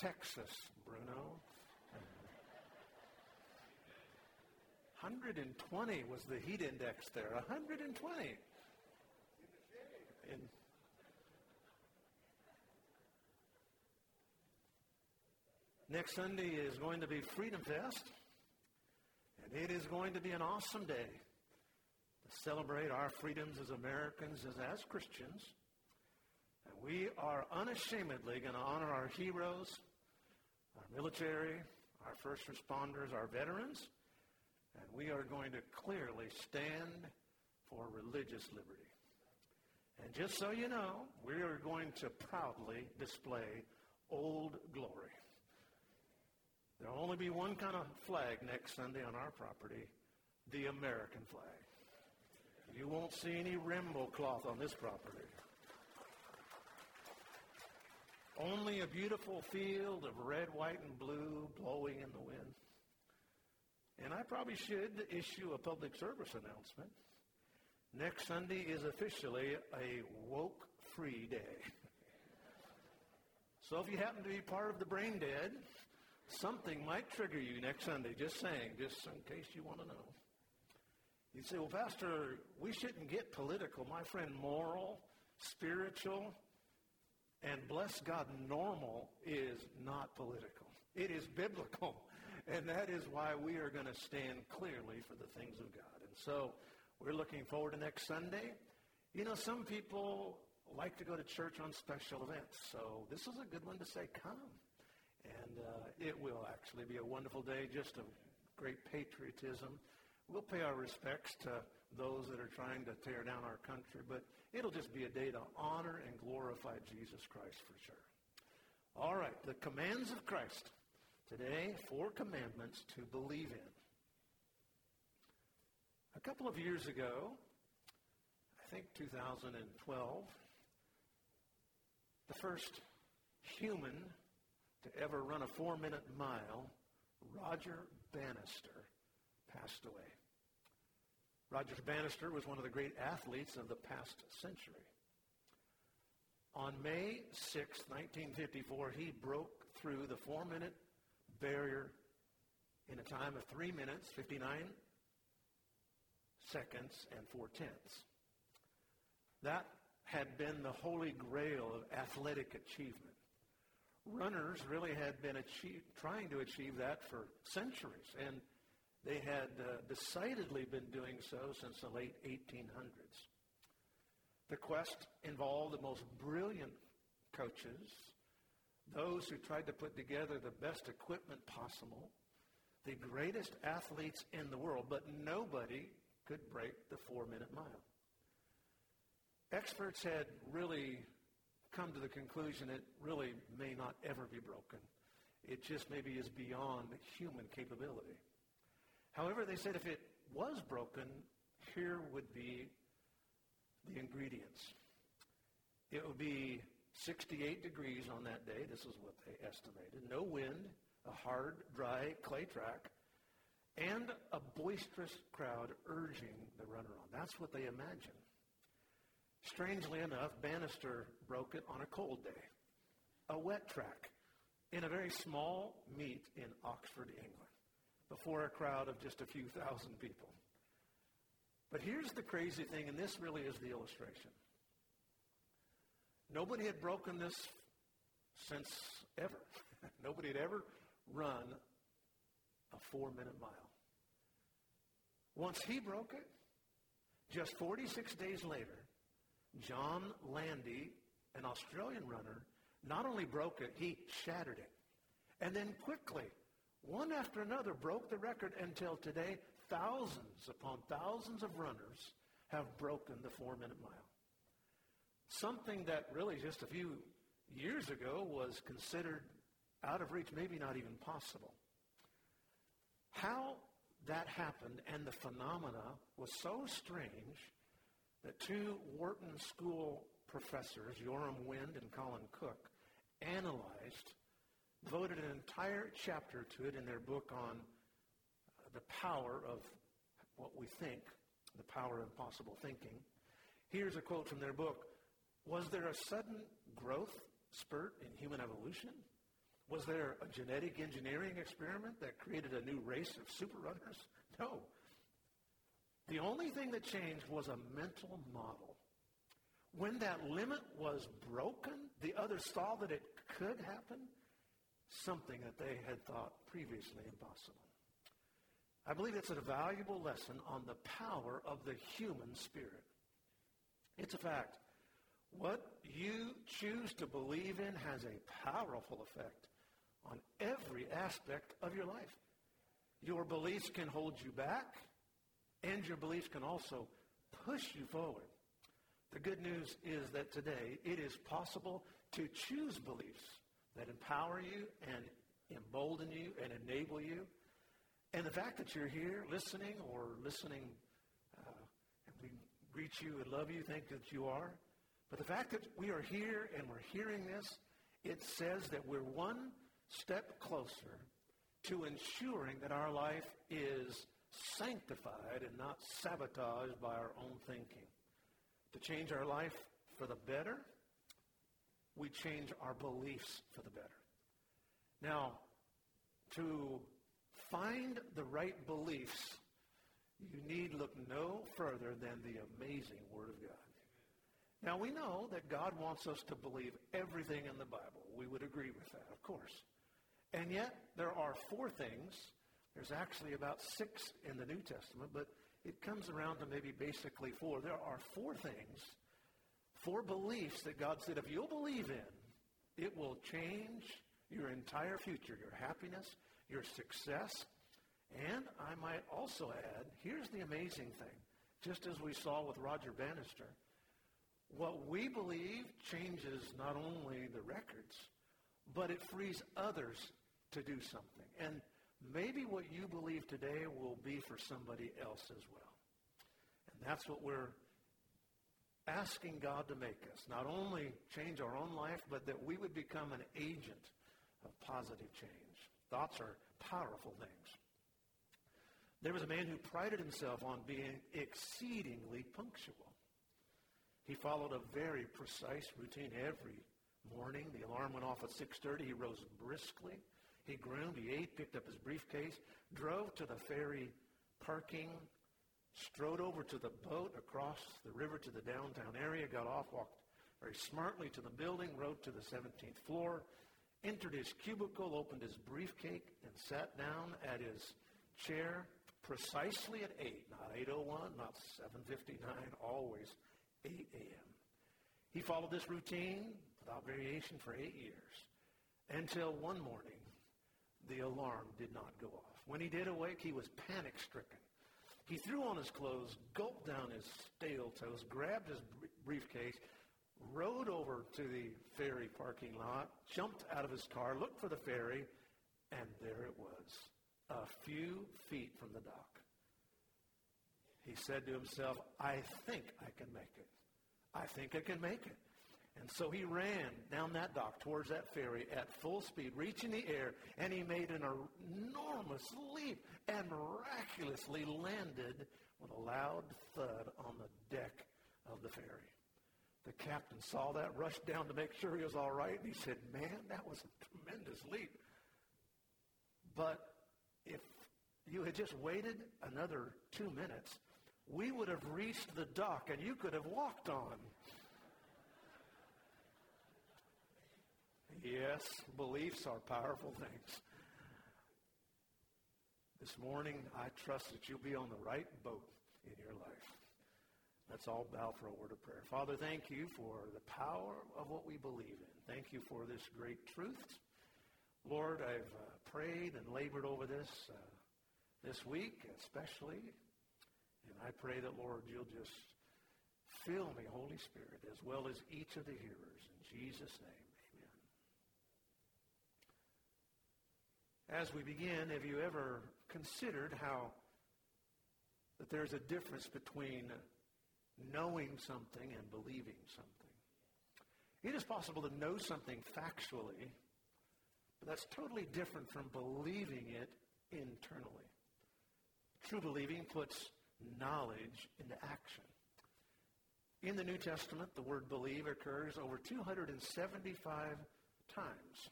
Texas, Bruno. 120 was the heat index there. 120. In, Next Sunday is going to be Freedom Fest. And it is going to be an awesome day to celebrate our freedoms as Americans, as, as Christians. And we are unashamedly going to honor our heroes, our military, our first responders, our veterans. And we are going to clearly stand for religious liberty. And just so you know, we are going to proudly display Old Glory. There'll only be one kind of flag next Sunday on our property, the American flag. You won't see any rainbow cloth on this property. Only a beautiful field of red, white, and blue blowing in the wind. And I probably should issue a public service announcement. Next Sunday is officially a woke-free day. so if you happen to be part of the brain dead, something might trigger you next Sunday. Just saying, just in case you want to know. You say, well, Pastor, we shouldn't get political. My friend, moral, spiritual, and bless God, normal is not political. It is biblical. And that is why we are going to stand clearly for the things of God. And so we're looking forward to next Sunday. You know, some people like to go to church on special events. So this is a good one to say, come. And uh, it will actually be a wonderful day, just of great patriotism. We'll pay our respects to those that are trying to tear down our country, but it'll just be a day to honor and glorify Jesus Christ for sure. All right, the commands of Christ. Today, four commandments to believe in. A couple of years ago, I think 2012, the first human to ever run a four-minute mile, Roger Bannister, passed away. Roger Bannister was one of the great athletes of the past century. On May 6, 1954, he broke through the four-minute barrier in a time of 3 minutes, 59 seconds, and 4 tenths. That had been the holy grail of athletic achievement. Runners really had been achieve, trying to achieve that for centuries, and they had uh, decidedly been doing so since the late 1800s. The quest involved the most brilliant coaches, those who tried to put together the best equipment possible, the greatest athletes in the world, but nobody could break the four-minute mile. Experts had really come to the conclusion it really may not ever be broken. It just maybe is beyond human capability. However, they said if it was broken, here would be the ingredients. It would be 68 degrees on that day. This is what they estimated. No wind, a hard, dry clay track, and a boisterous crowd urging the runner on. That's what they imagined. Strangely enough, Bannister broke it on a cold day, a wet track, in a very small meet in Oxford, England, before a crowd of just a few thousand people. But here's the crazy thing, and this really is the illustration. Nobody had broken this since ever. Nobody had ever run a four-minute mile. Once he broke it, just 46 days later, John Landy, an Australian runner, not only broke it, he shattered it. And then quickly, one after another, broke the record until today, thousands upon thousands of runners have broken the four-minute mile. Something that really just a few years ago was considered out of reach, maybe not even possible. How that happened and the phenomena was so strange that two Wharton School professors, Yoram Wind and Colin Crook, analyzed, devoted an entire chapter to it in their book on uh, the power of what we think, the power of possible thinking. Here's a quote from their book. Was there a sudden growth spurt in human evolution? Was there a genetic engineering experiment that created a new race of super runners? No. The only thing that changed was a mental model. When that limit was broken, the others saw that it could happen, something that they had thought previously impossible. I believe it's a valuable lesson on the power of the human spirit. It's a fact. What you choose to believe in has a powerful effect on every aspect of your life. Your beliefs can hold you back, and your beliefs can also push you forward. The good news is that today it is possible to choose beliefs that empower you and embolden you and enable you. And the fact that you're here listening or listening, uh, and we greet you and love you, thank that you are. But the fact that we are here and we're hearing this, it says that we're one step closer to ensuring that our life is sanctified and not sabotaged by our own thinking. To change our life for the better, we change our beliefs for the better. Now, to find the right beliefs, you need look no further than the amazing Word of God. Now, we know that God wants us to believe everything in the Bible. We would agree with that, of course. And yet, there are four things. There's actually about six in the New Testament, but it comes around to maybe basically four. There are four things, four beliefs that God said if you'll believe in, it will change your entire future, your happiness, your success. And I might also add, here's the amazing thing. Just as we saw with Roger Bannister, what we believe changes not only the records, but it frees others to do something. And maybe what you believe today will be for somebody else as well. And that's what we're asking God to make us. Not only change our own life, but that we would become an agent of positive change. Thoughts are powerful things. There was a man who prided himself on being exceedingly punctual. He followed a very precise routine every morning. The alarm went off at 6.30. He rose briskly. He groomed, he ate, picked up his briefcase, drove to the ferry parking, strode over to the boat across the river to the downtown area, got off, walked very smartly to the building, rode to the 17th floor, entered his cubicle, opened his briefcase, and sat down at his chair precisely at 8, not 8.01, not 7.59, always 8 a.m. He followed this routine without variation for eight years until one morning the alarm did not go off. When he did awake, he was panic stricken. He threw on his clothes, gulped down his stale toast, grabbed his briefcase, rode over to the ferry parking lot, jumped out of his car, looked for the ferry, and there it was, a few feet from the dock. He said to himself, I think I can make it. I think I can make it. And so he ran down that dock towards that ferry at full speed, reaching the air, and he made an enormous leap and miraculously landed with a loud thud on the deck of the ferry. The captain saw that, rushed down to make sure he was all right, and he said, Man, that was a tremendous leap. But if you had just waited another two minutes, we would have reached the dock and you could have walked on. Yes, beliefs are powerful things. This morning, I trust that you'll be on the right boat in your life. Let's all bow for a word of prayer. Father, thank you for the power of what we believe in. Thank you for this great truth. Lord, I've uh, prayed and labored over this uh, this week, especially. And I pray that, Lord, you'll just fill me, Holy Spirit, as well as each of the hearers. In Jesus' name, amen. As we begin, have you ever considered how that there's a difference between knowing something and believing something? It is possible to know something factually, but that's totally different from believing it internally. True believing puts knowledge into action. In the New Testament, the word believe occurs over 275 times.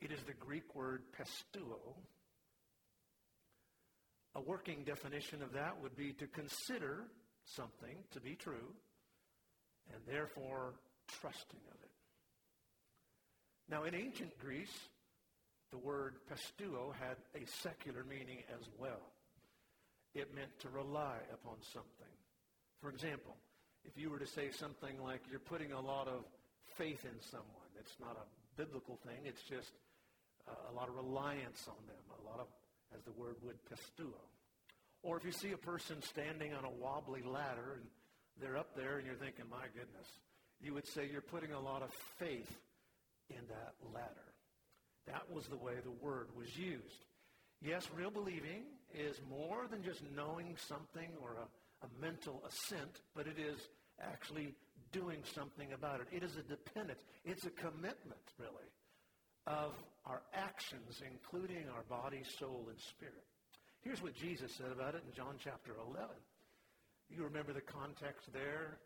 It is the Greek word pisteuo. A working definition of that would be to consider something to be true and therefore trusting of it. Now, in ancient Greece, the word pisteuo had a secular meaning as well. It meant to rely upon something. For example, if you were to say something like you're putting a lot of faith in someone, it's not a biblical thing, it's just a lot of reliance on them, a lot of, as the word would, pisteuo. Or if you see a person standing on a wobbly ladder and they're up there and you're thinking, my goodness, you would say you're putting a lot of faith in that ladder. That was the way the word was used. Yes, real believing is more than just knowing something or a, a mental assent, but it is actually doing something about it. It is a dependence. It's a commitment, really, of our actions, including our body, soul, and spirit. Here's what Jesus said about it in John chapter 11. You remember the context there.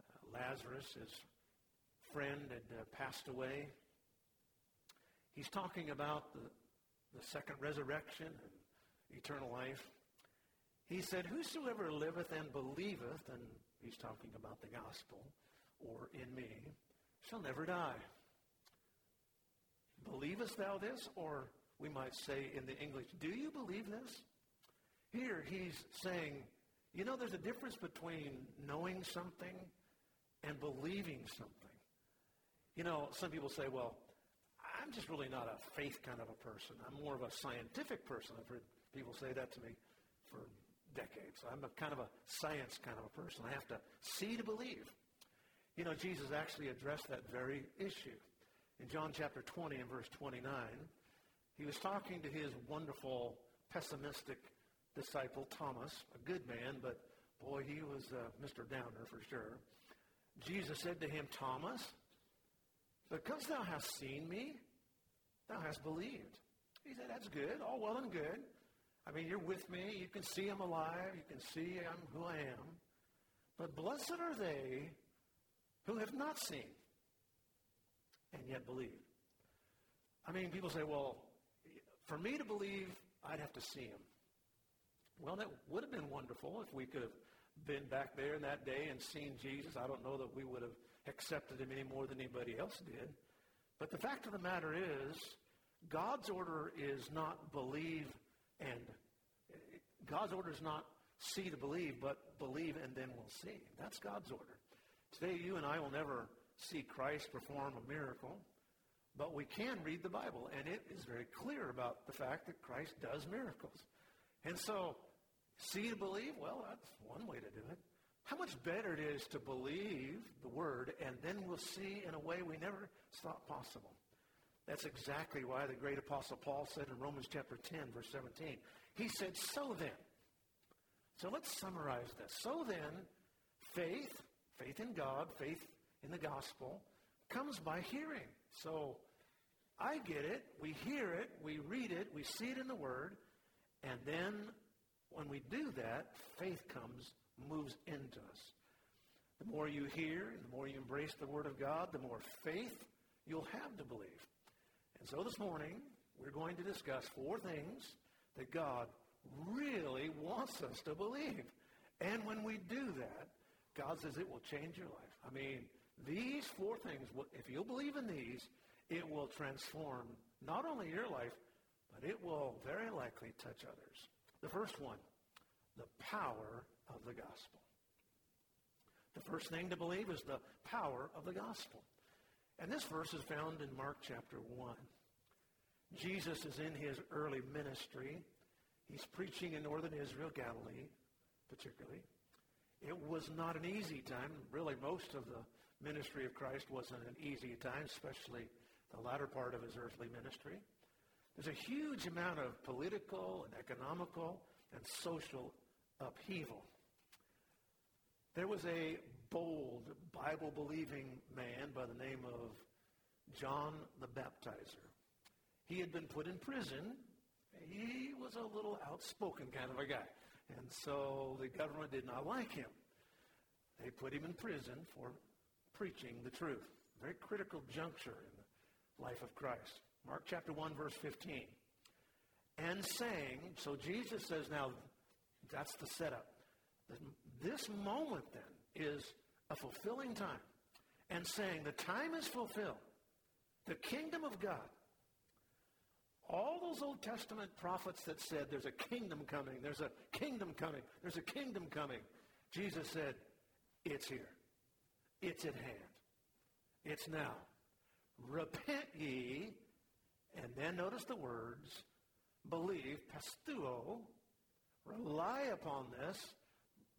Uh, Lazarus, his friend, had uh, passed away. He's talking about the, the second resurrection and eternal life. He said, Whosoever liveth and believeth, and he's talking about the gospel, or in me, shall never die. Believest thou this? Or we might say in the English, do you believe this? Here he's saying, you know, there's a difference between knowing something and believing something. You know, some people say, well, I'm just really not a faith kind of a person. I'm more of a scientific person. I've heard people say that to me for decades. I'm a kind of a science kind of a person. I have to see to believe. You know, Jesus actually addressed that very issue. In John chapter 20 and verse 29, he was talking to his wonderful, pessimistic disciple, Thomas, a good man, but boy, he was uh, Mr. Downer for sure. Jesus said to him, Thomas, because thou hast seen me, thou hast believed. He said, that's good, all well and good. I mean, you're with me. You can see I'm alive. You can see I'm who I am. But blessed are they who have not seen and yet believe. I mean, people say, well, for me to believe, I'd have to see him. Well, that would have been wonderful if we could have been back there in that day and seen Jesus. I don't know that we would have accepted him any more than anybody else did. But the fact of the matter is, God's order is not believe and God's order is not see to believe, but believe and then we'll see. That's God's order. Today, you and I will never see Christ perform a miracle, but we can read the Bible, and it is very clear about the fact that Christ does miracles. And so, see to believe, well, that's one way to do it. How much better it is to believe the Word, and then we'll see in a way we never thought possible. That's exactly why the great apostle Paul said in Romans chapter 10, verse 17, he said, so then. So let's summarize this. So then, faith, faith in God, faith in the gospel comes by hearing. So I get it, we hear it, we read it, we see it in the Word, and then when we do that, faith comes, moves into us. The more you hear, the more you embrace the Word of God, the more faith you'll have to believe. And so this morning, we're going to discuss four things that God really wants us to believe. And when we do that, God says it will change your life. I mean, these four things, if you'll believe in these, it will transform not only your life, but it will very likely touch others. The first one, the power of the gospel. The first thing to believe is the power of the gospel. And this verse is found in Mark chapter 1. Jesus is in his early ministry. He's preaching in northern Israel, Galilee, particularly. It was not an easy time. Really, most of the ministry of Christ wasn't an easy time, especially the latter part of his earthly ministry. There's a huge amount of political and economical and social upheaval. There was a bold, Bible-believing man by the name of John the Baptizer. He had been put in prison. He was a little outspoken kind of a guy. And so the government did not like him. They put him in prison for preaching the truth. Very critical juncture in the life of Christ. Mark chapter 1, verse 15. And saying, so Jesus says now, that's the setup. This moment then is a fulfilling time. And saying, the time is fulfilled. The kingdom of God. All those Old Testament prophets that said there's a kingdom coming, there's a kingdom coming, there's a kingdom coming. Jesus said, it's here. It's at hand. It's now. Repent ye, and then notice the words, believe, pisteuo, rely upon this,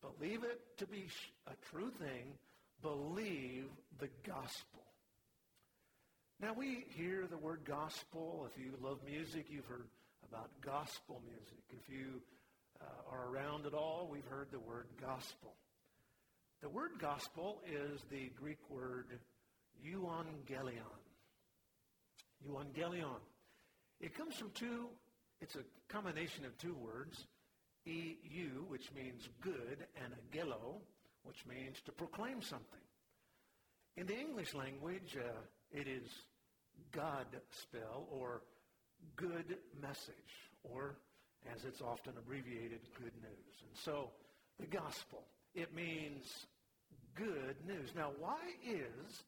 believe it to be a true thing, believe the gospel. Now we hear the word gospel. If you love music, you've heard about gospel music. If you uh, are around at all, we've heard the word gospel. The word gospel is the Greek word euangelion. Euangelion. It comes from two, it's a combination of two words, EU, which means good, and agelo, which means to proclaim something. In the English language, uh, it is God spell or good message, or as it's often abbreviated, good news. And so the gospel, it means good news. Now, why is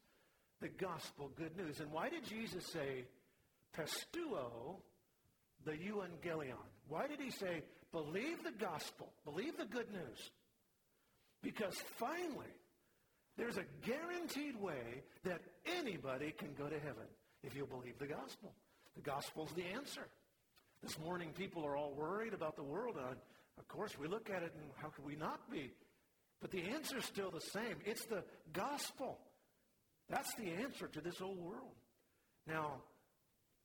the gospel good news? And why did Jesus say, pisteuo, the euangelion? Why did he say, believe the gospel, believe the good news? Because finally, there's a guaranteed way that anybody can go to heaven if you'll believe the gospel. The gospel's the answer. This morning, people are all worried about the world. And of course, we look at it and how could we not be? But the answer is still the same. It's the gospel. That's the answer to this old world. Now,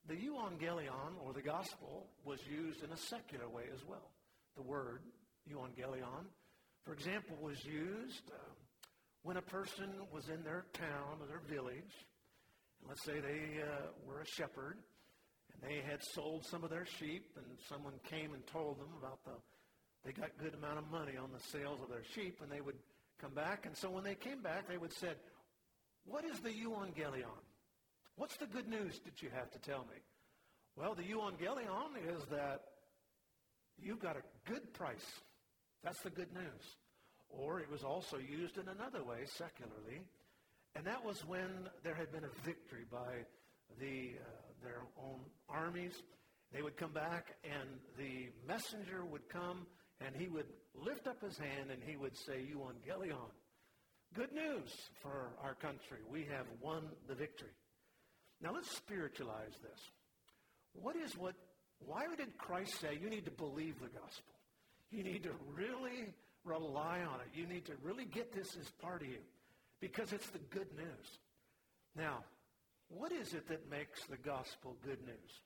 the euangelion, or the gospel, was used in a secular way as well. The word euangelion, for example, was used uh, when a person was in their town or their village. And let's say they uh, were a shepherd, and they had sold some of their sheep, and someone came and told them about the they got good amount of money on the sales of their sheep, and they would come back. And so when they came back, they would say, what is the euangelion? What's the good news that you have to tell me? Well, the euangelion is that you've got a good price. That's the good news. Or it was also used in another way, secularly, and that was when there had been a victory by the, uh, their own armies. They would come back, and the messenger would come and he would lift up his hand and he would say, Euangelion. Good news for our country. We have won the victory. Now let's spiritualize this. What is what, why did Christ say you need to believe the gospel? You need to really rely on it. You need to really get this as part of you because it's the good news. Now, what is it that makes the gospel good news?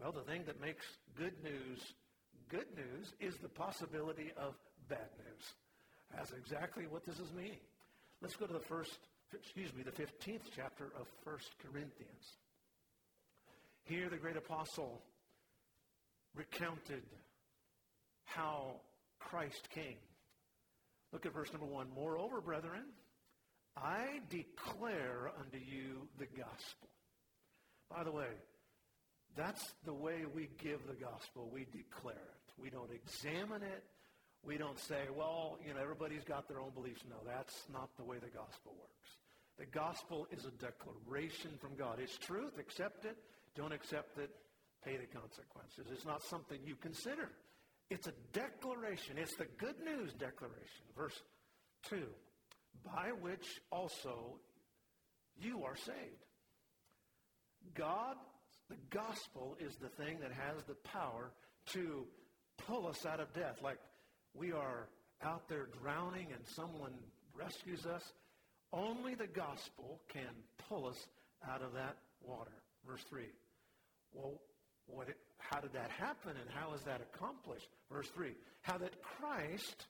Well, the thing that makes good news good news is the possibility of bad news. That's exactly what this is meaning. Let's go to the first, excuse me, the 15th chapter of 1 Corinthians. Here the great apostle recounted how Christ came. Look at verse number one. Moreover, brethren, I declare unto you the gospel. By the way, that's the way we give the gospel. We declare it. We don't examine it. We don't say, well, you know, everybody's got their own beliefs. No, that's not the way the gospel works. The gospel is a declaration from God. It's truth. Accept it. Don't accept it. Pay the consequences. It's not something you consider. It's a declaration. It's the good news declaration. Verse 2 By which also you are saved. God, the gospel is the thing that has the power to pull us out of death, like we are out there drowning and someone rescues us. Only the gospel can pull us out of that water. Verse 3. Well, what how did that happen and how is that accomplished? Verse 3. How that Christ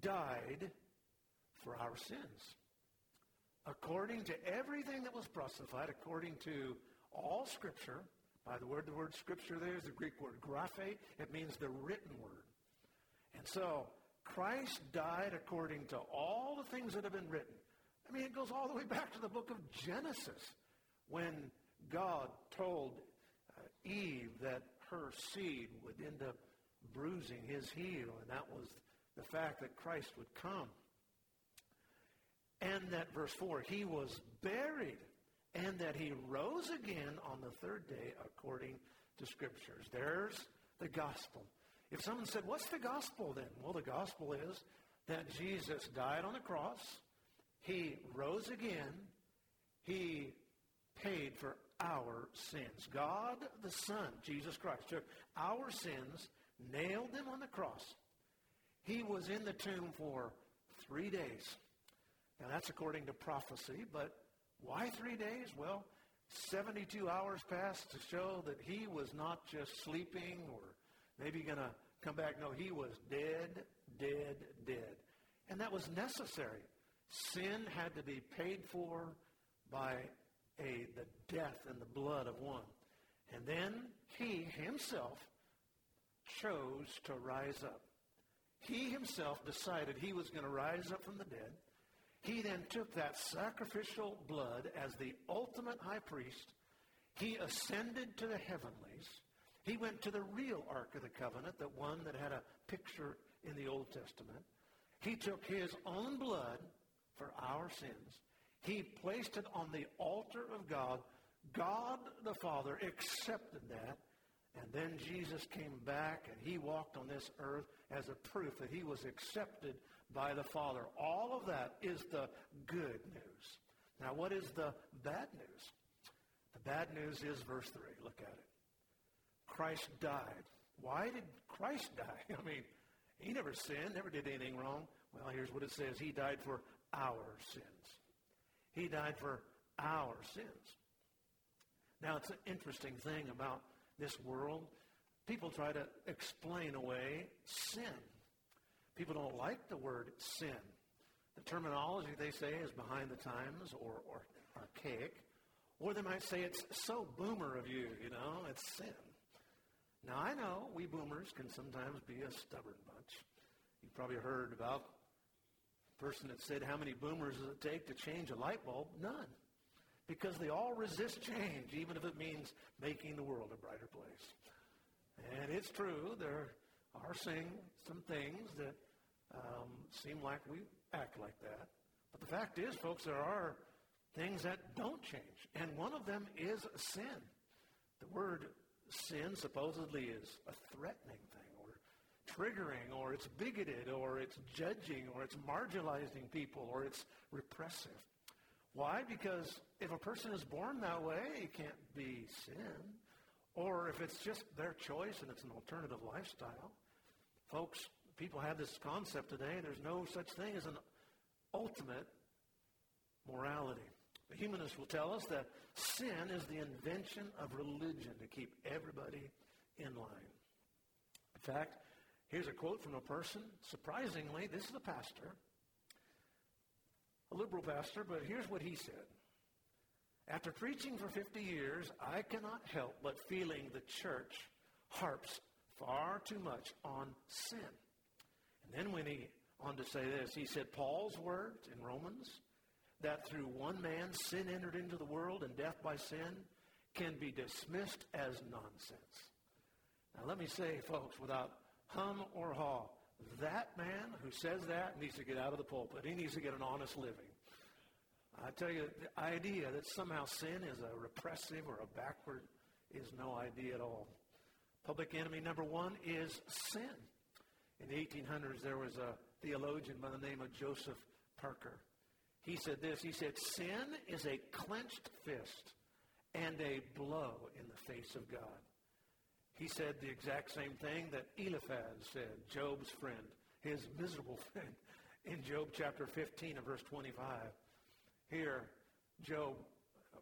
died for our sins. According to everything that was prophesied, according to all Scripture, by the word, the word Scripture there is the Greek word graphe. It means the written word. And so, Christ died according to all the things that have been written. I mean, it goes all the way back to the book of Genesis when God told uh, Eve that her seed would end up bruising his heel, and that was the fact that Christ would come. And that, verse 4, he was buried, and that he rose again on the third day according to Scriptures. There's the gospel. If someone said, What's the gospel then? Well, the gospel is that Jesus died on the cross, he rose again, he paid for our sins. God the Son, Jesus Christ, took our sins, nailed them on the cross. He was in the tomb for three days. Now, that's according to prophecy, but why three days? Well, 72 hours passed to show that he was not just sleeping or maybe going to come back. No, he was dead, dead, dead. And that was necessary. Sin had to be paid for by a, the death and the blood of one. And then he himself chose to rise up. He himself decided he was going to rise up from the dead. He then took that sacrificial blood as the ultimate high priest. He ascended to the heavenlies. He went to the real Ark of the Covenant, the one that had a picture in the Old Testament. He took his own blood for our sins. He placed it on the altar of God. God the Father accepted that. And then Jesus came back and he walked on this earth as a proof that he was accepted by the Father. All of that is the good news. Now, what is the bad news? The bad news is verse 3. Look at it. Christ died. Why did Christ die? I mean, he never sinned, never did anything wrong. Well, here's what it says. He died for our sins. He died for our sins. Now, it's an interesting thing about this world. People try to explain away sin. People don't like the word sin. The terminology they say is behind the times or, or archaic. Or they might say it's so boomer of you, you know, it's sin. Now, I know we boomers can sometimes be a stubborn bunch. You've probably heard about a person that said, how many boomers does it take to change a light bulb? None. Because they all resist change, even if it means making the world a brighter place. And it's true, there are saying some things that um, seem like we act like that. But the fact is, folks, there are things that don't change. And one of them is sin. The word sin supposedly is a threatening thing or triggering or it's bigoted or it's judging or it's marginalizing people or it's repressive. Why? Because if a person is born that way, it can't be sin. Or if it's just their choice and it's an alternative lifestyle. Folks, people have this concept today. There's no such thing as an ultimate morality. The humanists will tell us that sin is the invention of religion to keep everybody in line. In fact, here's a quote from a person. Surprisingly, this is a pastor, a liberal pastor, but here's what he said. After preaching for 50 years, I cannot help but feeling the church harps far too much on sin. And then when he on to say this, he said, Paul's words in Romans that through one man sin entered into the world and death by sin can be dismissed as nonsense. Now, let me say, folks, without hum or haw, that man who says that needs to get out of the pulpit. He needs to get an honest living. I tell you, the idea that somehow sin is a repressive or a backward is no idea at all. Public enemy number one is sin. In the 1800s, there was a theologian by the name of Joseph Parker. He said this. He said, sin is a clenched fist and a blow in the face of God. he said the exact same thing that Eliphaz said, Job's friend, his miserable friend, in Job chapter 15 and verse 25. Here, Job,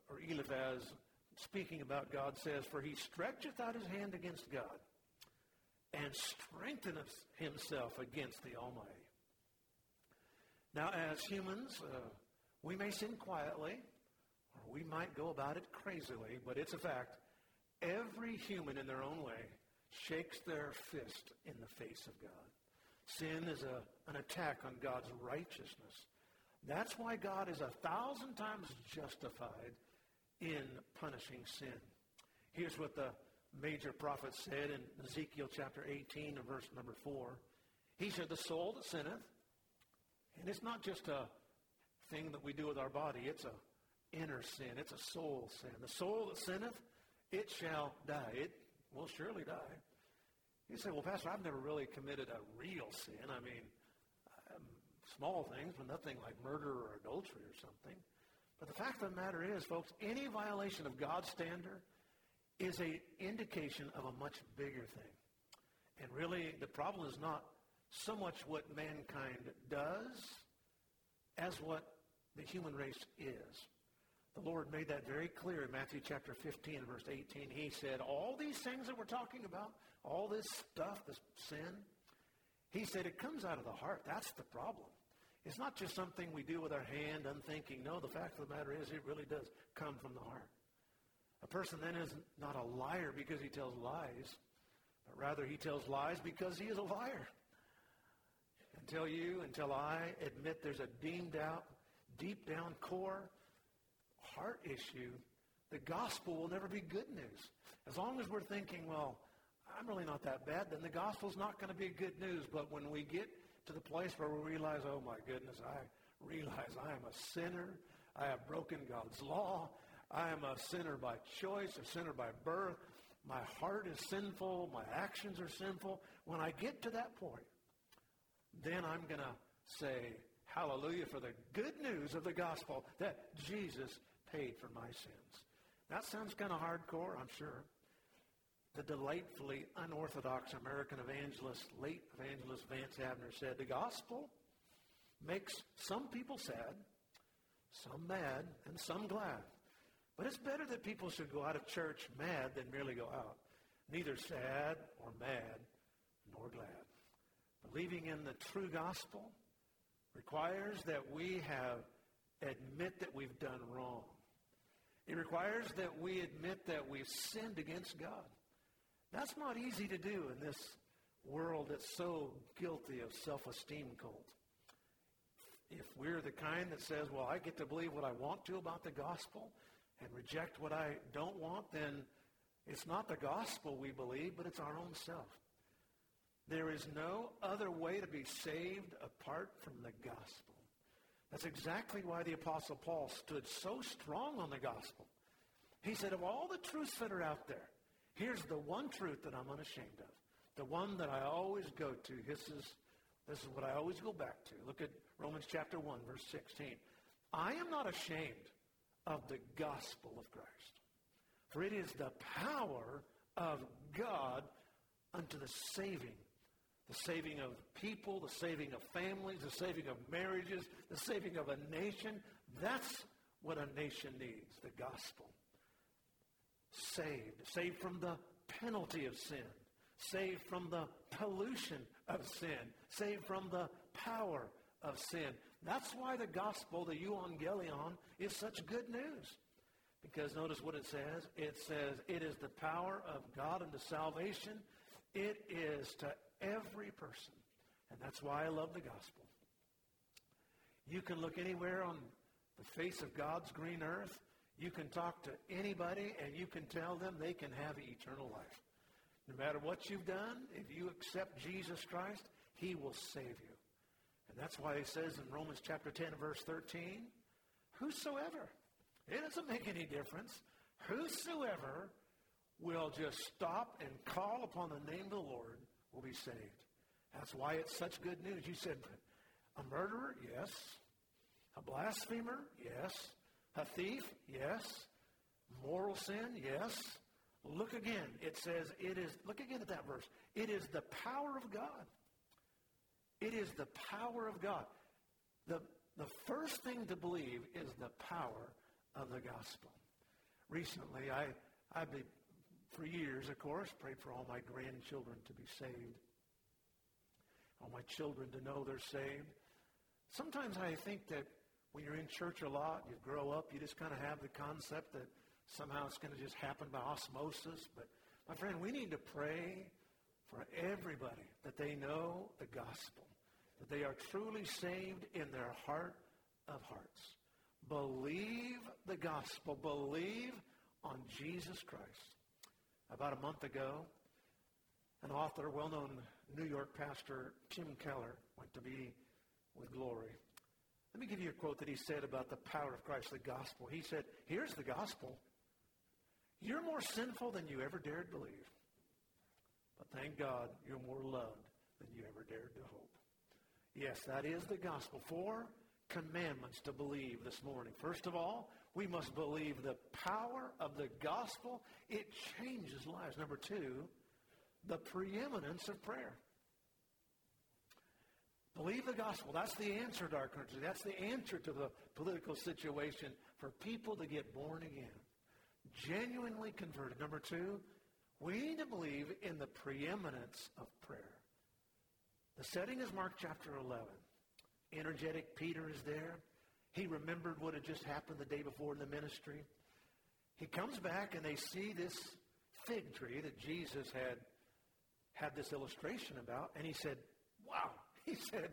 or Eliphaz, speaking about God, says, For he stretcheth out his hand against God and strengtheneth himself against the Almighty. Now, as humans, uh, we may sin quietly, or we might go about it crazily, but it's a fact. Every human in their own way shakes their fist in the face of God. Sin is a, an attack on God's righteousness. That's why God is a thousand times justified in punishing sin. Here's what the major prophet said in Ezekiel chapter 18 and verse number 4. He said, The soul that sinneth, and it's not just a thing that we do with our body, it's a inner sin, it's a soul sin. The soul that sinneth, it shall die. It will surely die. You say, well, Pastor, I've never really committed a real sin. I mean, um, small things, but nothing like murder or adultery or something. But the fact of the matter is, folks, any violation of God's standard is an indication of a much bigger thing. And really, the problem is not so much what mankind does as what the human race is. The Lord made that very clear in Matthew chapter 15 verse 18. He said, all these things that we're talking about, all this stuff, this sin, he said it comes out of the heart. That's the problem. It's not just something we do with our hand unthinking. No, the fact of the matter is it really does come from the heart. A person then is not a liar because he tells lies, but rather he tells lies because he is a liar. Until you, until I admit there's a deemed out, deep down core heart issue, the gospel will never be good news. As long as we're thinking, well, I'm really not that bad, then the gospel's not going to be good news. But when we get to the place where we realize, oh my goodness, I realize I am a sinner. I have broken God's law. I am a sinner by choice, a sinner by birth. My heart is sinful. My actions are sinful. When I get to that point, then I'm going to say, hallelujah, for the good news of the gospel that Jesus paid for my sins. That sounds kind of hardcore, I'm sure. The delightfully unorthodox American evangelist, late evangelist Vance Havner said, the gospel makes some people sad, some mad, and some glad. But it's better that people should go out of church mad than merely go out, neither sad or mad nor glad. Believing in the true gospel requires that we have admit that we've done wrong. It requires that we admit that we've sinned against God. That's not easy to do in this world that's so guilty of self-esteem cult. If we're the kind that says, well, I get to believe what I want to about the gospel and reject what I don't want, then it's not the gospel we believe, but it's our own self. There is no other way to be saved apart from the gospel. That's exactly why the Apostle Paul stood so strong on the gospel. He said, of all the truths that are out there, here's the one truth that I'm unashamed of. The one that I always go to. This is, this is what I always go back to. Look at Romans chapter 1, verse 16. I am not ashamed of the gospel of Christ. For it is the power of God unto the saving the saving of people, the saving of families, the saving of marriages, the saving of a nation. That's what a nation needs, the gospel. Saved. Saved from the penalty of sin. Saved from the pollution of sin. Saved from the power of sin. That's why the gospel, the euangelion, is such good news. Because notice what it says. It says, it is the power of God unto salvation. It is to every person. And that's why I love the gospel. You can look anywhere on the face of God's green earth. You can talk to anybody and you can tell them they can have eternal life. No matter what you've done, if you accept Jesus Christ, he will save you. That's why he says in Romans chapter 10 verse 13, whosoever, it doesn't make any difference, whosoever will just stop and call upon the name of the Lord will be saved. That's why it's such good news. You said, a murderer? Yes. A blasphemer? Yes. A thief? Yes. Moral sin? Yes. Look again. It says it is, look again at that verse. It is the power of God. It is the power of God. The, the first thing to believe is the power of the gospel. Recently, I, I've been, for years, of course, prayed for all my grandchildren to be saved, all my children to know they're saved. Sometimes I think that when you're in church a lot, you grow up, you just kind of have the concept that somehow it's going to just happen by osmosis. But my friend, we need to pray for everybody that they know the gospel, that they are truly saved in their heart of hearts. Believe the gospel. Believe on Jesus Christ. About a month ago, an author, well-known New York pastor, Tim Keller, went to be with glory. Let me give you a quote that he said about the power of Christ, the gospel. He said, here's the gospel. You're more sinful than you ever dared believe. But thank God you're more loved than you ever dared to hope. Yes, that is the gospel. Four commandments to believe this morning. First of all, we must believe the power of the gospel. It changes lives. Number two, the preeminence of prayer. Believe the gospel. That's the answer to our country. That's the answer to the political situation for people to get born again. Genuinely converted. Number two, we need to believe in the preeminence of prayer. The setting is Mark chapter 11. Energetic Peter is there. He remembered what had just happened the day before in the ministry. He comes back and they see this fig tree that Jesus had had this illustration about, and he said, wow. He said,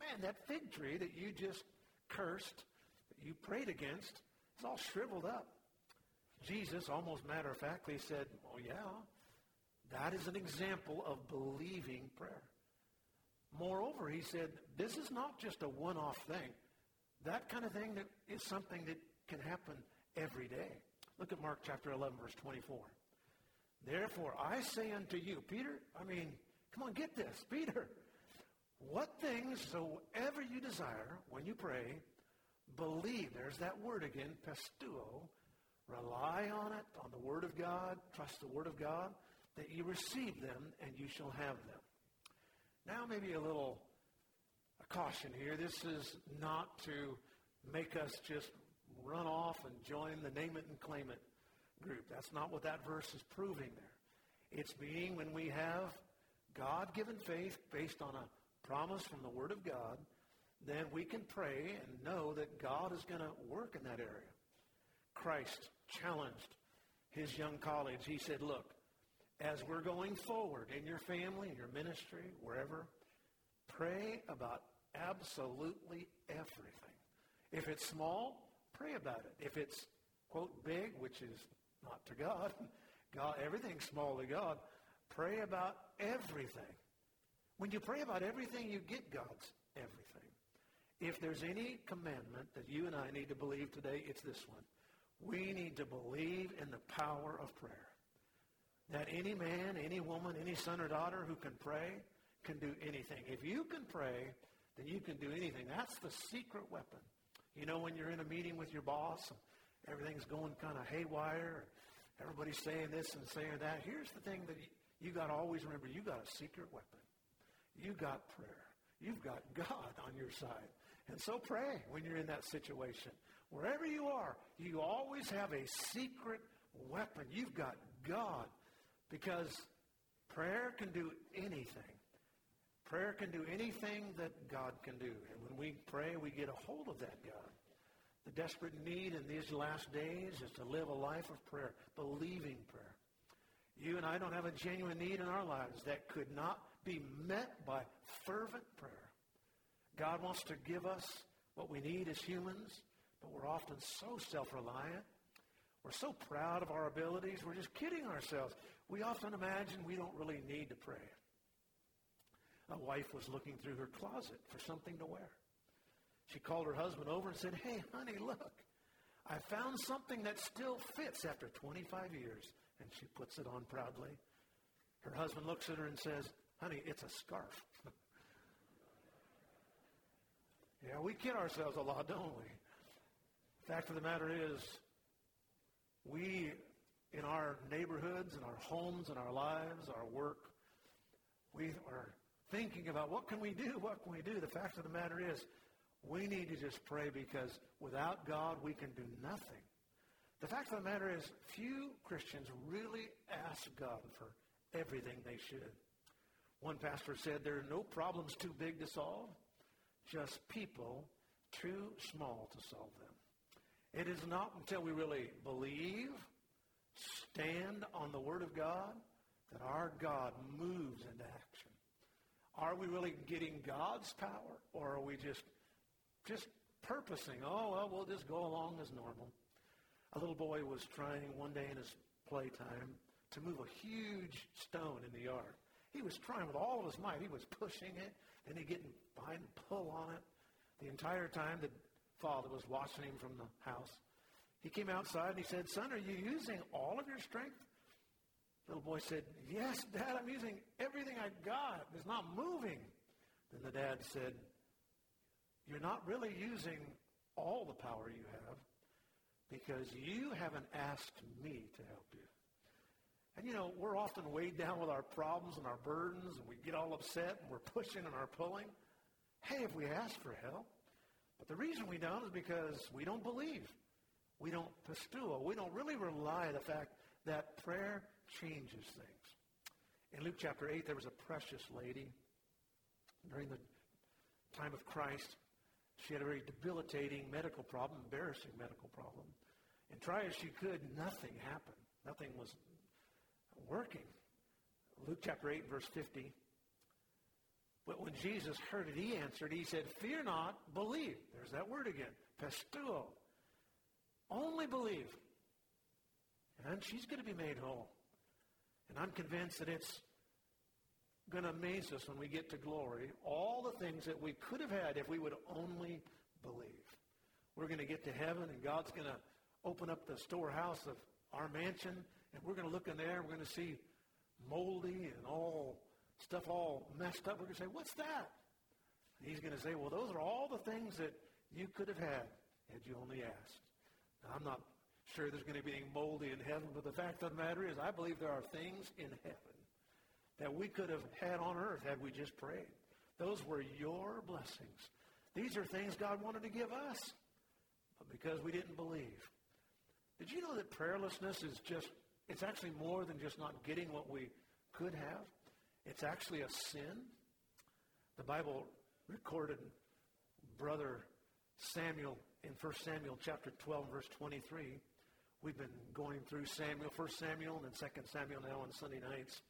man, that fig tree that you just cursed, that you prayed against, is all shriveled up. Jesus, almost matter of factly, said, oh, yeah, that is an example of believing prayer. Moreover, he said, this is not just a one-off thing. That kind of thing that is something that can happen every day. Look at Mark chapter 11, verse 24. Therefore, I say unto you, Peter, I mean, come on, get this. Peter, what things soever you desire when you pray, believe. There's that word again, pisteuo. Rely on it, on the Word of God. Trust the Word of God, that you receive them and you shall have them. Now, maybe a little a caution here. This is not to make us just run off and join the name it and claim it group. That's not what that verse is proving there. It's being when we have God-given faith based on a promise from the Word of God, then we can pray and know that God is going to work in that area. Christ challenged his young colleagues. He said, look, as we're going forward in your family, in your ministry, wherever, pray about absolutely everything. If it's small, pray about it. If it's, quote, big, which is not to God, God, everything's small to God, pray about everything. When you pray about everything, you get God's everything. If there's any commandment that you and I need to believe today, it's this one. We need to believe in the power of prayer. That any man, any woman, any son or daughter who can pray can do anything. If you can pray, then you can do anything. That's the secret weapon. You know, when you're in a meeting with your boss, and everything's going kind of haywire, everybody's saying this and saying that. Here's the thing that you, got to always remember. You got a secret weapon. You got prayer. You've got God on your side. And so pray when you're in that situation. Wherever you are, you always have a secret weapon. You've got God because prayer can do anything. Prayer can do anything that God can do. And when we pray, we get a hold of that God. The desperate need in these last days is to live a life of prayer, believing prayer. You and I don't have a genuine need in our lives that could not be met by fervent prayer. God wants to give us what we need as humans, but we're often so self-reliant. We're so proud of our abilities. We're just kidding ourselves. We often imagine we don't really need to pray. A wife was looking through her closet for something to wear. She called her husband over and said, hey, honey, look. I found something that still fits after 25 years. And she puts it on proudly. Her husband looks at her and says, honey, it's a scarf. yeah, we kid ourselves a lot, don't we? Fact of the matter is, we in our neighborhoods, in our homes, in our lives, our work, we are thinking about what can we do? What can we do? The fact of the matter is, we need to just pray because without God, we can do nothing. The fact of the matter is, few Christians really ask God for everything they should. One pastor said there are no problems too big to solve, just people too small to solve them. It is not until we really believe, stand on the Word of God, that our God moves into action. Are we really getting God's power, or are we just just purposing, oh, well, we'll just go along as normal? A little boy was trying one day in his playtime to move a huge stone in the yard. He was trying with all of his might. He was pushing it, and he getting behind and pull on it. The entire time the father was watching him from the house. He came outside and he said, Son, are you using all of your strength? The little boy said, Yes, Dad, I'm using everything I got. It's not moving. Then the dad said, You're not really using all the power you have because you haven't asked me to help you. And you know, we're often weighed down with our problems and our burdens, and we get all upset, and we're pushing and our pulling. Hey, if we ask for help. But the reason we don't is because we don't believe. We don't pisteuo. We don't really rely on the fact that prayer changes things. In Luke chapter 8, there was a precious lady during the time of Christ. She had a very debilitating medical problem, embarrassing medical problem. And try as she could, nothing happened. Nothing was working. Luke chapter 8, verse 50. But when Jesus heard it, he answered, he said, Fear not, believe. There's that word again. Pisteuo. Only believe. And she's going to be made whole. And I'm convinced that it's going to amaze us when we get to glory. All the things that we could have had if we would only believe. We're going to get to heaven, and God's going to open up the storehouse of our mansion, and we're going to look in there, and we're going to see moldy and all stuff all messed up. We're going to say, what's that? And he's going to say, well, those are all the things that you could have had had you only asked. Now, I'm not sure there's going to be anything moldy in heaven, but the fact of the matter is I believe there are things in heaven that we could have had on earth had we just prayed. Those were your blessings. These are things God wanted to give us, but because we didn't believe. Did you know that prayerlessness is just, it's actually more than just not getting what we could have? It's actually a sin. The Bible recorded brother Samuel in 1 Samuel chapter 12, verse 23. We've been going through Samuel, 1 Samuel, and then 2 Samuel now on Sunday nights.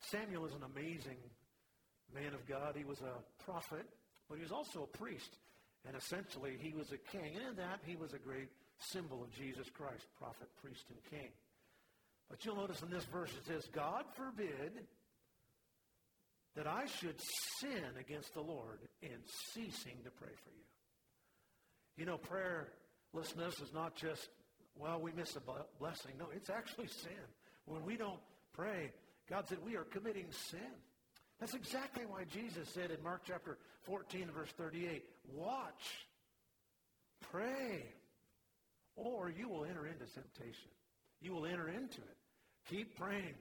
Samuel is an amazing man of God. He was a prophet, but he was also a priest. And essentially, he was a king. And in that, he was a great symbol of Jesus Christ, prophet, priest, and king. But you'll notice in this verse it says, God forbid that I should sin against the Lord in ceasing to pray for you. You know, prayerlessness is not just, well, we miss a blessing. No, it's actually sin. When we don't pray, God said we are committing sin. That's exactly why Jesus said in Mark chapter 14, verse 38, watch, pray, or you will enter into temptation. You will enter into it. Keep praying.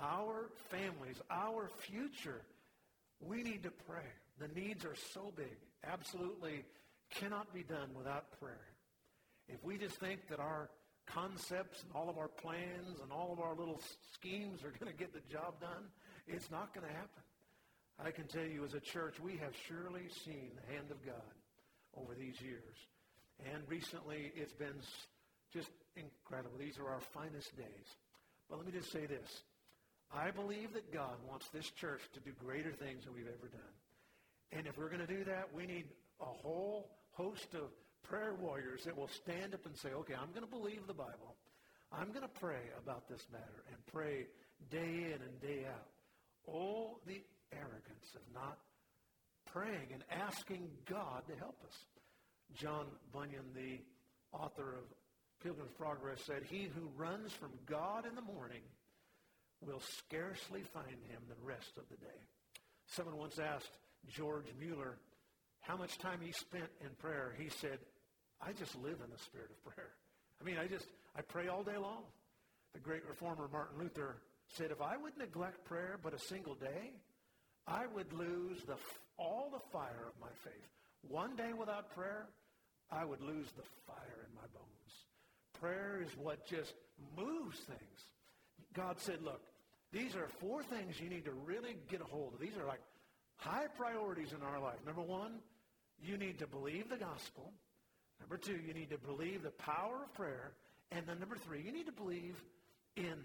Our families, our future, we need to pray. The needs are so big, absolutely cannot be done without prayer. If we just think that our concepts and all of our plans and all of our little schemes are going to get the job done, it's not going to happen. I can tell you as a church, we have surely seen the hand of God over these years. And recently, it's been just incredible. These are our finest days. But let me just say this. I believe that God wants this church to do greater things than we've ever done. And if we're going to do that, we need a whole host of prayer warriors that will stand up and say, okay, I'm going to believe the Bible. I'm going to pray about this matter and pray day in and day out. All the arrogance of not praying and asking God to help us. John Bunyan, the author of Pilgrim's Progress, said, He who runs from God in the morning will scarcely find him the rest of the day. Someone once asked George Mueller how much time he spent in prayer. He said, I just live in the spirit of prayer. I mean, I just, I pray all day long. The great reformer Martin Luther said, if I would neglect prayer but a single day, I would lose the, all the fire of my faith. One day without prayer, I would lose the fire in my bones. Prayer is what just moves things. God said, look, these are four things you need to really get a hold of. These are like high priorities in our life. Number one, you need to believe the gospel. Number two, you need to believe the power of prayer. And then number three, you need to believe in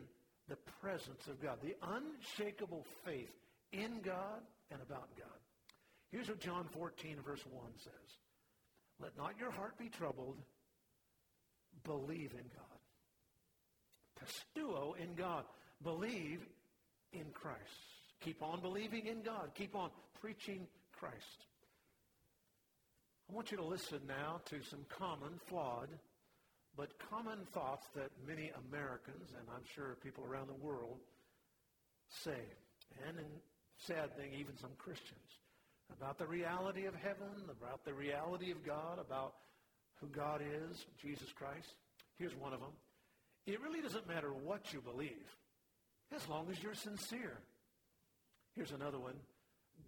the presence of God, the unshakable faith in God and about God. Here's what John 14, verse 1 says. Let not your heart be troubled. Believe in God. Pisteuo in God. Believe in Christ. Keep on believing in God. Keep on preaching Christ. I want you to listen now to some common, flawed, but common thoughts that many Americans, and I'm sure people around the world, say. And, in sad thing, even some Christians, about the reality of heaven, about the reality of God, about who God is, Jesus Christ. Here's one of them. It really doesn't matter what you believe, as long as you're sincere. Here's another one.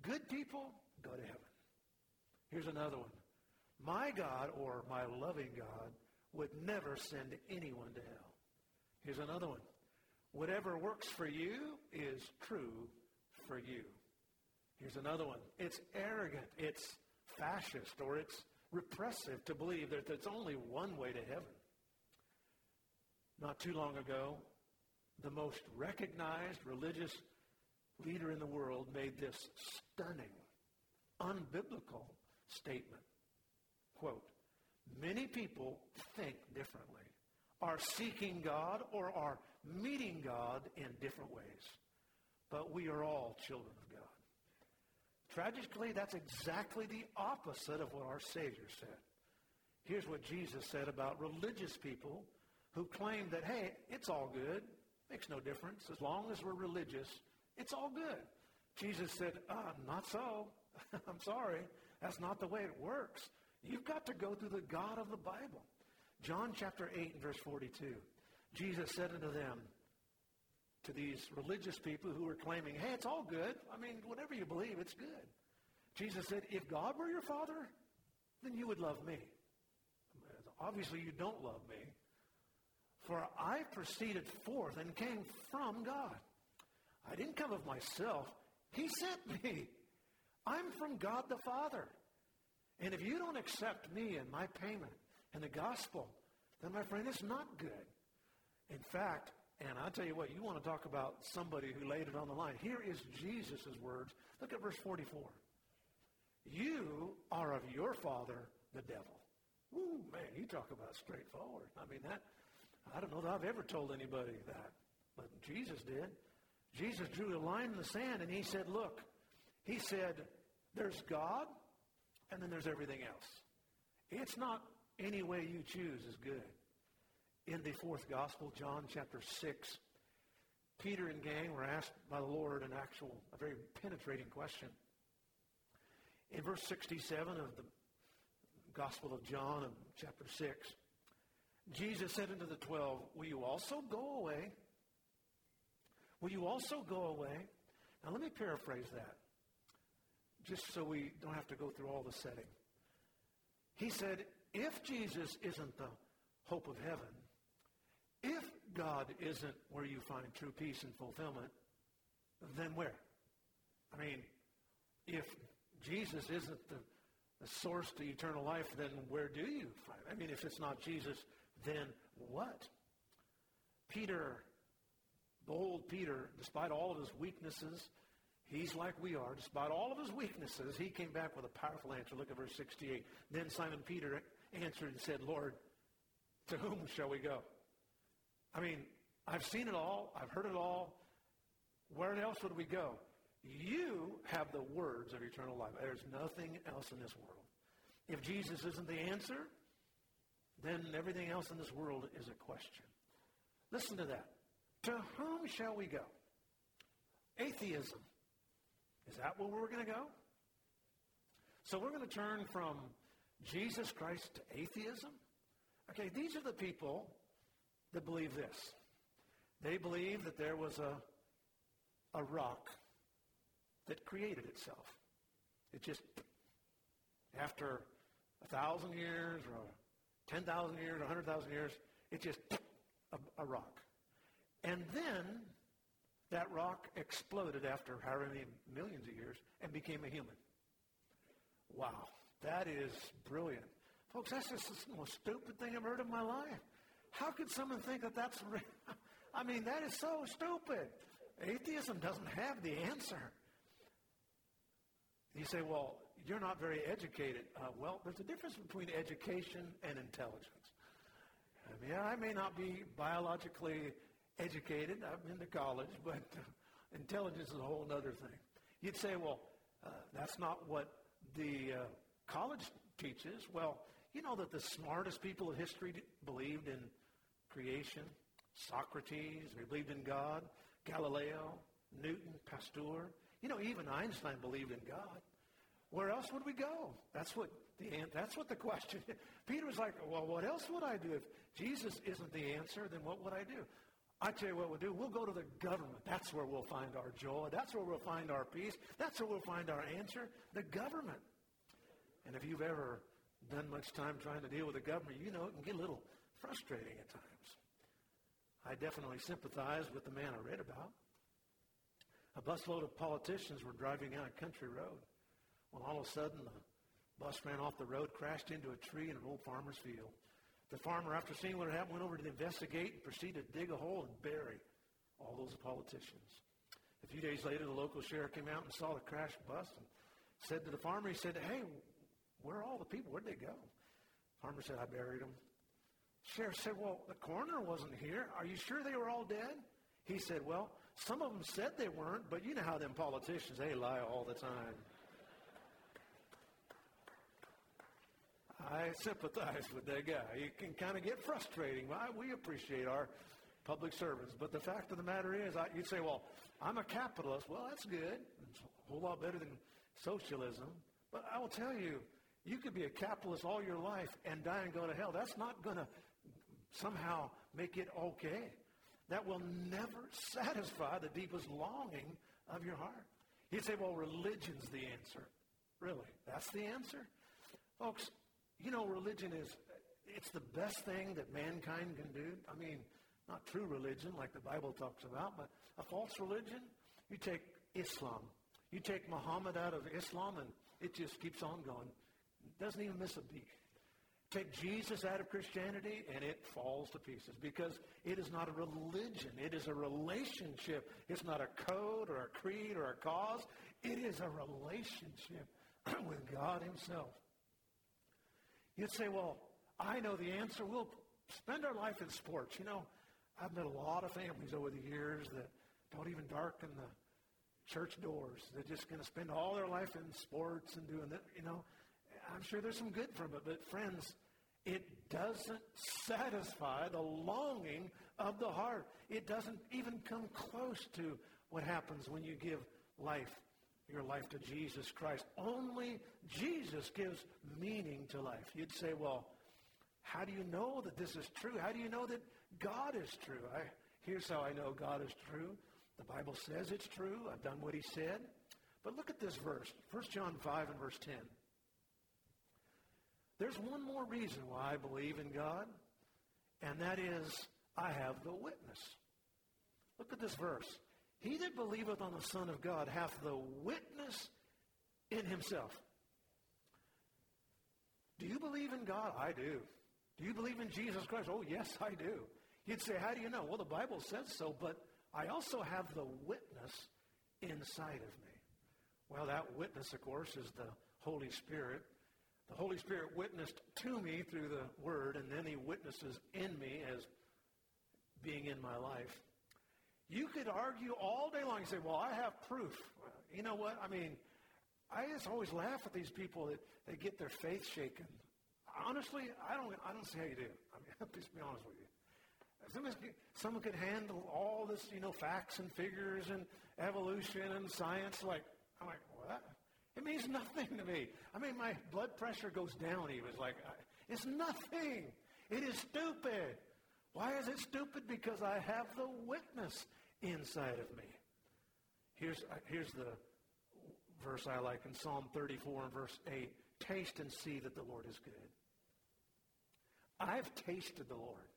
Good people go to heaven. Here's another one. My God or my loving God would never send anyone to hell. Here's another one. Whatever works for you is true for you. Here's another one. It's arrogant, it's fascist, or it's repressive to believe that there's only one way to heaven. Not too long ago, the most recognized religious leader in the world made this stunning, unbiblical statement. Quote, many people think differently, are seeking God, or are meeting God in different ways. But we are all children of God. Tragically, that's exactly the opposite of what our Savior said. Here's what Jesus said about religious people who claim that, hey, it's all good. Makes no difference. As long as we're religious, it's all good. Jesus said, uh, not so. I'm sorry. That's not the way it works. You've got to go through the God of the Bible. John chapter 8 and verse 42. Jesus said unto them, to these religious people who were claiming, hey, it's all good. I mean, whatever you believe, it's good. Jesus said, if God were your father, then you would love me. Obviously, you don't love me. For I proceeded forth and came from God. I didn't come of myself. He sent me. I'm from God the Father. And if you don't accept me and my payment and the gospel, then my friend, it's not good. In fact, and I'll tell you what, you want to talk about somebody who laid it on the line. Here is Jesus' words. Look at verse 44. You are of your father, the devil. Ooh, man, you talk about straightforward. I mean, that, I don't know that I've ever told anybody that, but Jesus did. Jesus drew a line in the sand and he said, look, he said, there's God and then there's everything else. It's not any way you choose is good in the fourth gospel, John chapter 6, Peter and gang were asked by the Lord an actual, a very penetrating question. In verse 67 of the Gospel of John, of chapter 6, Jesus said unto the twelve, Will you also go away? Will you also go away? Now let me paraphrase that, just so we don't have to go through all the setting. He said, If Jesus isn't the hope of heaven, if God isn't where you find true peace and fulfillment, then where? I mean, if Jesus isn't the, the source to eternal life, then where do you find? I mean, if it's not Jesus, then what? Peter, the old Peter, despite all of his weaknesses, he's like we are. Despite all of his weaknesses, he came back with a powerful answer. Look at verse 68. Then Simon Peter answered and said, Lord, to whom shall we go? I mean, I've seen it all. I've heard it all. Where else would we go? You have the words of eternal life. There's nothing else in this world. If Jesus isn't the answer, then everything else in this world is a question. Listen to that. To whom shall we go? Atheism. Is that where we're going to go? So we're going to turn from Jesus Christ to atheism? Okay, these are the people that believe this. They believe that there was a, a rock that created itself. It just, after a thousand years or 10,000 years, 100,000 years, it just, a, a rock. And then that rock exploded after however many millions of years and became a human. Wow, that is brilliant. Folks, that's just the most stupid thing I've heard in my life. How could someone think that that's real? I mean, that is so stupid. Atheism doesn't have the answer. You say, well, you're not very educated. Uh, well, there's a difference between education and intelligence. I mean, I may not be biologically educated. I've been to college, but intelligence is a whole other thing. You'd say, well, uh, that's not what the uh, college teaches. Well, you know that the smartest people of history believed in creation. Socrates, they believed in God. Galileo, Newton, Pasteur. You know, even Einstein believed in God. Where else would we go? That's what the that's what the question. Peter was like, well, what else would I do if Jesus isn't the answer? Then what would I do? I tell you what we'll do. We'll go to the government. That's where we'll find our joy. That's where we'll find our peace. That's where we'll find our answer. The government. And if you've ever done much time trying to deal with the government, you know it can get a little frustrating at times. I definitely sympathize with the man I read about. A busload of politicians were driving on a country road when all of a sudden the bus ran off the road, crashed into a tree in an old farmer's field. The farmer, after seeing what had happened, went over to investigate and proceeded to dig a hole and bury all those politicians. A few days later, the local sheriff came out and saw the crashed bus and said to the farmer, he said, hey, where are all the people? Where'd they go? The farmer said, I buried them. Sheriff said, well, the coroner wasn't here. Are you sure they were all dead? He said, well, some of them said they weren't, but you know how them politicians, they lie all the time. I sympathize with that guy. It can kind of get frustrating. I, we appreciate our public servants. But the fact of the matter is, I, you'd say, well, I'm a capitalist. Well, that's good. It's a whole lot better than socialism. But I will tell you, you could be a capitalist all your life and die and go to hell. That's not going to somehow make it okay. That will never satisfy the deepest longing of your heart. You'd say, well, religion's the answer. Really? That's the answer? Folks, you know, religion is, it's the best thing that mankind can do. I mean, not true religion like the Bible talks about, but a false religion, you take Islam. You take Muhammad out of Islam and it just keeps on going. It doesn't even miss a beat. Take Jesus out of Christianity and it falls to pieces because it is not a religion. It is a relationship. It's not a code or a creed or a cause. It is a relationship with God himself. You'd say, well, I know the answer. We'll spend our life in sports. You know, I've met a lot of families over the years that don't even darken the church doors. They're just going to spend all their life in sports and doing that. You know, I'm sure there's some good from it, but friends, it doesn't satisfy the longing of the heart. It doesn't even come close to what happens when you give life your life to Jesus Christ. Only Jesus gives meaning to life. You'd say, well, how do you know that this is true? How do you know that God is true? I, here's how I know God is true. The Bible says it's true. I've done what he said. But look at this verse, 1 John 5 and verse 10. There's one more reason why I believe in God, and that is I have the witness. Look at this verse. He that believeth on the Son of God hath the witness in himself. Do you believe in God? I do. Do you believe in Jesus Christ? Oh, yes, I do. You'd say, how do you know? Well, the Bible says so, but I also have the witness inside of me. Well, that witness, of course, is the Holy Spirit. The Holy Spirit witnessed to me through the Word, and then He witnesses in me as being in my life. You could argue all day long and say, well, I have proof. You know what? I mean, I just always laugh at these people that they get their faith shaken. Honestly, I don't, I don't see how you do. I mean, I'll just be honest with you. Someone, could handle all this, you know, facts and figures and evolution and science. Like, I'm like? It means nothing to me. I mean, my blood pressure goes down. He was like, it's nothing. It is stupid. Why is it stupid? Because I have the witness inside of me. Here's, uh, here's the verse I like in Psalm 34 and verse 8. Taste and see that the Lord is good. I've tasted the Lord,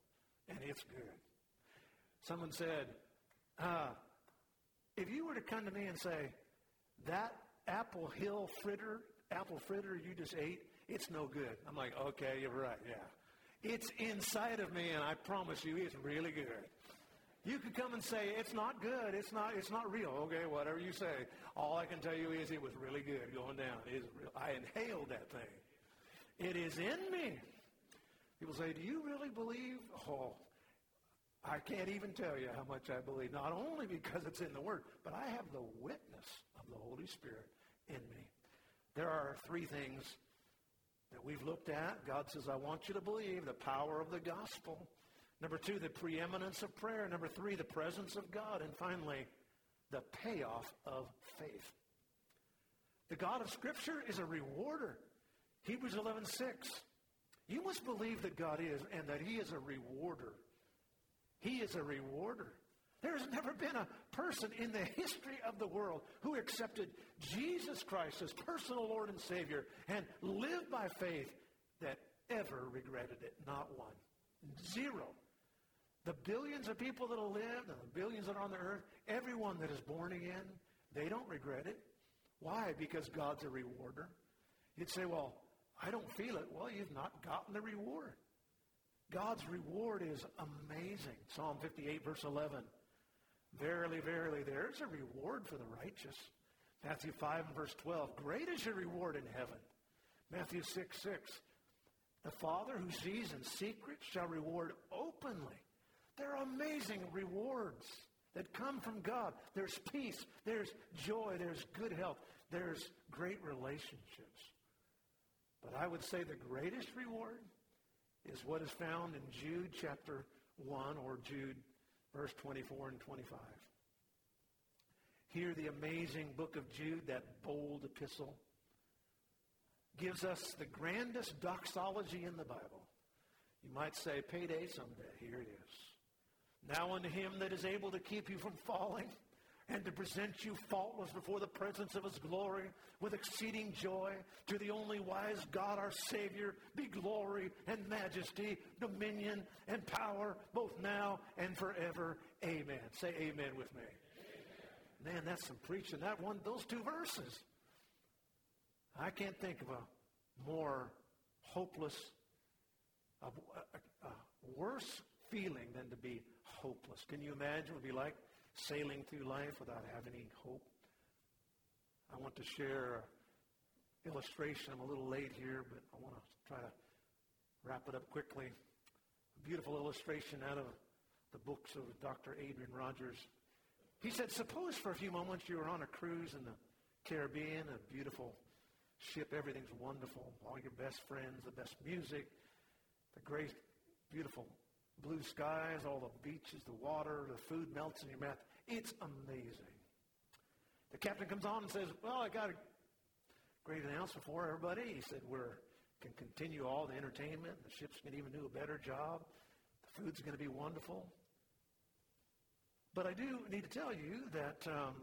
and it's good. Someone said, uh, if you were to come to me and say, that apple hill fritter, apple fritter you just ate, it's no good. I'm like, okay, you're right, yeah. It's inside of me, and I promise you, it's really good. You could come and say, it's not good, it's not, it's not real. Okay, whatever you say. All I can tell you is it was really good going down. It is real. I inhaled that thing. It is in me. People say, do you really believe? Oh, I can't even tell you how much I believe. Not only because it's in the Word, but I have the witness the Holy Spirit in me. There are three things that we've looked at. God says, I want you to believe the power of the gospel. Number two, the preeminence of prayer. Number three, the presence of God. And finally, the payoff of faith. The God of Scripture is a rewarder. Hebrews 11, 6. You must believe that God is and that he is a rewarder. He is a rewarder. There's never been a person in the history of the world who accepted Jesus Christ as personal Lord and Savior and lived by faith that ever regretted it. Not one. Zero. The billions of people that have lived and the billions that are on the earth, everyone that is born again, they don't regret it. Why? Because God's a rewarder. You'd say, well, I don't feel it. Well, you've not gotten the reward. God's reward is amazing. Psalm 58, verse 11. Verily, verily, there's a reward for the righteous. Matthew 5 and verse 12. Great is your reward in heaven. Matthew 6, 6. The Father who sees in secret shall reward openly. There are amazing rewards that come from God. There's peace, there's joy, there's good health, there's great relationships. But I would say the greatest reward is what is found in Jude chapter 1 or Jude verse 24 and 25. Here, the amazing book of Jude, that bold epistle, gives us the grandest doxology in the Bible. You might say, payday someday. Here it is. Now unto him that is able to keep you from falling and to present you faultless before the presence of his glory with exceeding joy. To the only wise God our Savior be glory and majesty, dominion and power, both now and forever. Amen. Say amen with me. Amen. Man, that's some preaching. That one, those two verses. I can't think of a more hopeless, a, a, a worse feeling than to be hopeless. Can you imagine what it would be like sailing through life without having any hope. I want to share an illustration. I'm a little late here, but I want to try to wrap it up quickly. A beautiful illustration out of the books of Dr. Adrian Rogers. He said, suppose for a few moments you were on a cruise in the Caribbean, a beautiful ship, everything's wonderful, all your best friends, the best music, the great, beautiful blue skies, all the beaches, the water, the food melts in your mouth. It's amazing. The captain comes on and says, well, I got a great announcement for everybody. He said, we can continue all the entertainment. The ship's going to even do a better job. The food's going to be wonderful. But I do need to tell you that um,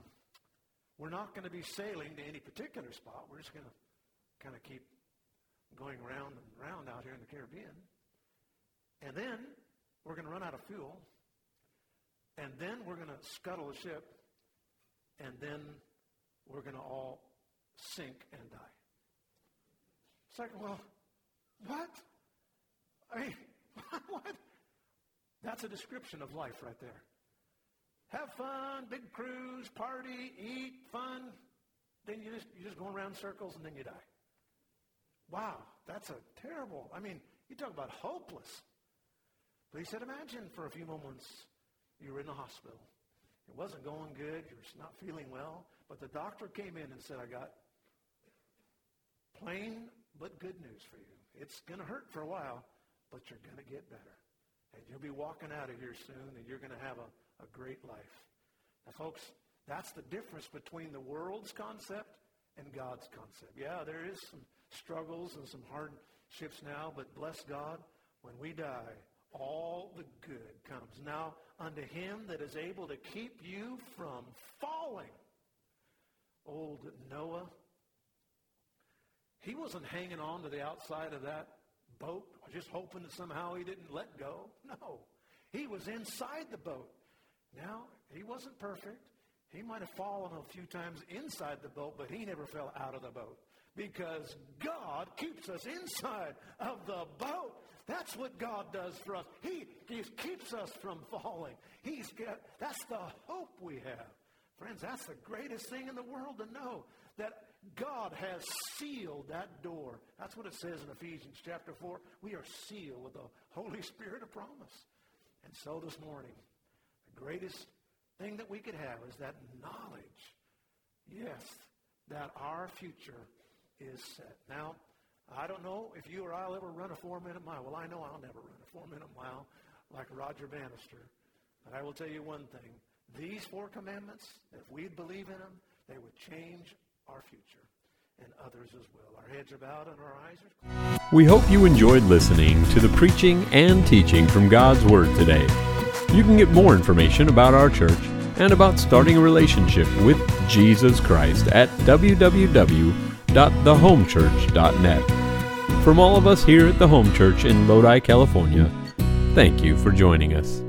we're not going to be sailing to any particular spot. We're just going to kind of keep going round and round out here in the Caribbean. And then we're going to run out of fuel, and then we're going to scuttle the ship, and then we're going to all sink and die. It's like, well, what? I mean, what? That's a description of life right there. Have fun, big cruise, party, eat, fun. Then you just, you just go around circles and then you die. Wow, that's a terrible, I mean, you talk about hopeless. But he said, imagine for a few moments you were in the hospital. It wasn't going good. You're not feeling well. But the doctor came in and said, I got plain but good news for you. It's going to hurt for a while, but you're going to get better. And you'll be walking out of here soon, and you're going to have a, a great life. Now, folks, that's the difference between the world's concept and God's concept. Yeah, there is some struggles and some hardships now, but bless God, when we die, all the good comes. Now, unto him that is able to keep you from falling. Old Noah, he wasn't hanging on to the outside of that boat, just hoping that somehow he didn't let go. No. He was inside the boat. Now, he wasn't perfect. He might have fallen a few times inside the boat, but he never fell out of the boat because God keeps us inside of the boat. That's what God does for us. He, he keeps us from falling. He's that's the hope we have. Friends, that's the greatest thing in the world to know that God has sealed that door. That's what it says in Ephesians chapter 4. We are sealed with the Holy Spirit of promise. And so this morning, the greatest thing that we could have is that knowledge, yes, that our future is set. Now, I don't know if you or I'll ever run a four-minute mile. Well, I know I'll never run a four-minute mile like Roger Bannister. But I will tell you one thing. These four commandments, if we believe in them, they would change our future and others as well. Our heads are bowed and our eyes are closed. We hope you enjoyed listening to the preaching and teaching from God's Word today. You can get more information about our church and about starting a relationship with Jesus Christ at www.thehomechurch.net. From all of us here at the Home Church in Lodi, California, thank you for joining us.